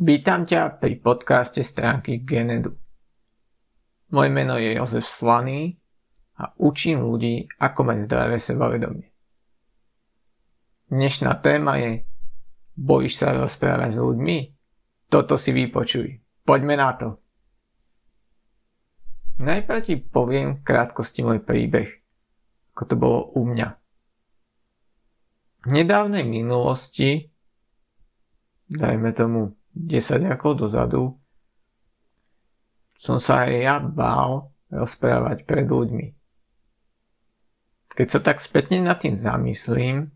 Vítam ťa pri podcaste stránky Genedu. Moje meno je Jozef Slaný a učím ľudí, ako mať zdravé sebavedomie. Dnešná téma je Bojíš sa rozprávať s ľuďmi? Toto si vypočuj. Poďme na to. Najprv ti poviem v krátkosti môj príbeh, ako to bolo u mňa. V nedávnej minulosti, dajme tomu 10 rokov dozadu som sa aj ja bál rozprávať pred ľuďmi. Keď sa tak spätne nad tým zamyslím,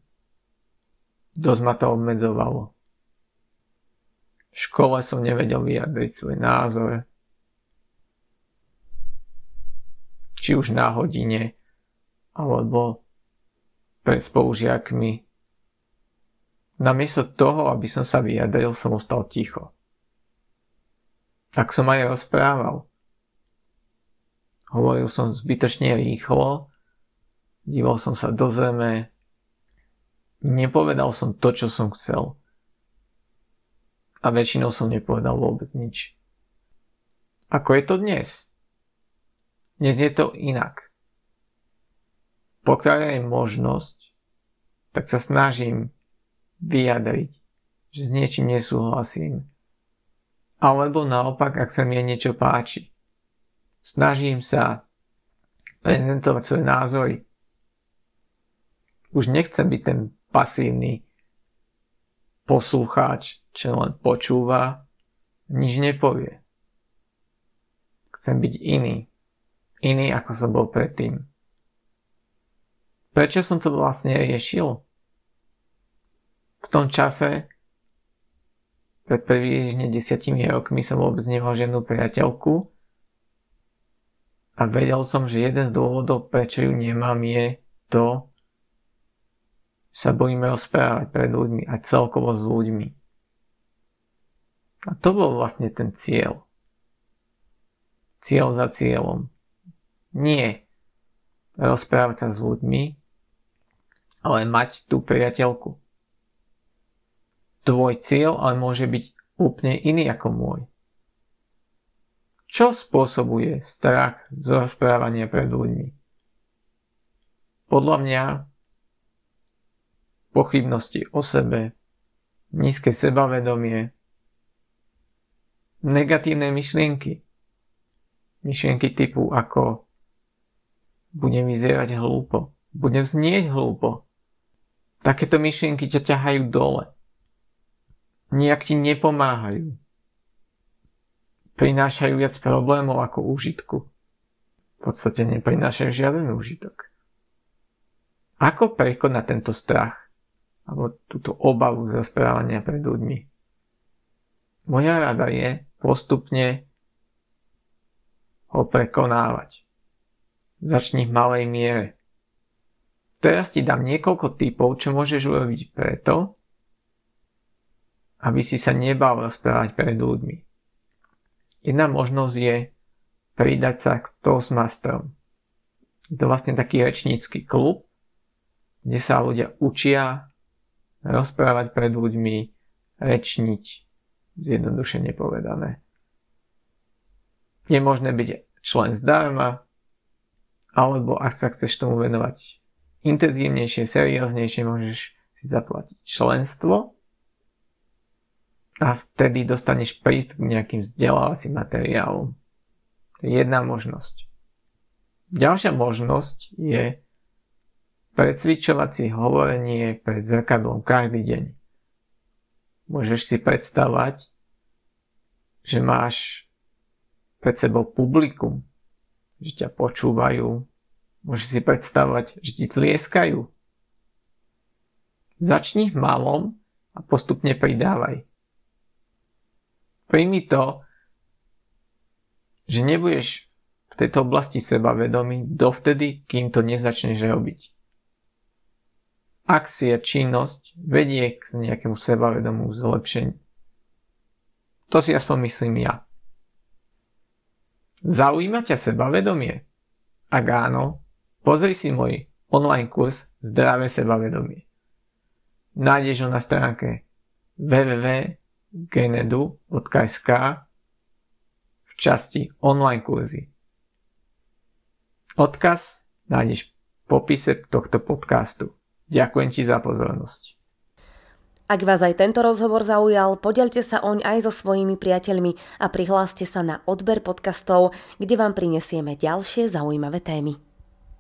dosť ma to obmedzovalo. V škole som nevedel vyjadriť svoj názor, či už na hodine, alebo pred spolužiakmi Namiesto toho, aby som sa vyjadril, som ostal ticho. Tak som aj rozprával. Hovoril som zbytočne rýchlo, díval som sa do zeme, nepovedal som to, čo som chcel. A väčšinou som nepovedal vôbec nič. Ako je to dnes? Dnes je to inak. Pokiaľ je možnosť, tak sa snažím vyjadriť, že s niečím nesúhlasím. Alebo naopak, ak sa mi niečo páči. Snažím sa prezentovať svoje názory. Už nechcem byť ten pasívny poslucháč, čo len počúva, nič nepovie. Chcem byť iný. Iný, ako som bol predtým. Prečo som to vlastne riešil? V tom čase, pred približne desiatimi rokmi som vôbec nemal žiadnu priateľku a vedel som, že jeden z dôvodov, prečo ju nemám, je to, že sa bojíme rozprávať pred ľuďmi a celkovo s ľuďmi. A to bol vlastne ten cieľ. Cieľ za cieľom. Nie rozprávať sa s ľuďmi, ale mať tú priateľku tvoj cieľ ale môže byť úplne iný ako môj. Čo spôsobuje strach z rozprávania pred ľuďmi? Podľa mňa pochybnosti o sebe, nízke sebavedomie, negatívne myšlienky. Myšlienky typu ako budem vyzerať hlúpo, budem znieť hlúpo. Takéto myšlienky ťa ťahajú dole nejak ti nepomáhajú. Prinášajú viac problémov ako úžitku. V podstate neprinášajú žiaden úžitok. Ako prekonať tento strach? Alebo túto obavu z rozprávania pred ľuďmi? Moja rada je postupne ho prekonávať. Začni v malej miere. Teraz ti dám niekoľko typov, čo môžeš urobiť preto, aby si sa nebal rozprávať pred ľuďmi. Jedna možnosť je pridať sa k Toastmasterom. Je to vlastne taký rečnícky klub, kde sa ľudia učia rozprávať pred ľuďmi, rečniť, zjednodušene povedané. Je možné byť člen zdarma, alebo ak sa chceš tomu venovať intenzívnejšie, serióznejšie, môžeš si zaplatiť členstvo a vtedy dostaneš prístup k nejakým vzdelávacím materiálom. To je jedna možnosť. Ďalšia možnosť je precvičovať si hovorenie pred zrkadlom každý deň. Môžeš si predstavať, že máš pred sebou publikum, že ťa počúvajú, môžeš si predstavať, že ti tlieskajú. Začni v malom a postupne pridávaj. Príjmi to, že nebudeš v tejto oblasti sebavedomý dovtedy, kým to nezačneš robiť. Akcia, činnosť vedie k nejakému sebavedomu zlepšeniu. To si aspoň myslím ja. Zaujíma ťa sebavedomie? Ak áno, pozri si môj online kurz Zdravé sebavedomie. Nájdeš ho na stránke www genedu.sk v časti online kurzy. Odkaz nájdeš v popise tohto podcastu. Ďakujem ti za pozornosť. Ak vás aj tento rozhovor zaujal, podelte sa oň aj so svojimi priateľmi a prihláste sa na odber podcastov, kde vám prinesieme ďalšie zaujímavé témy.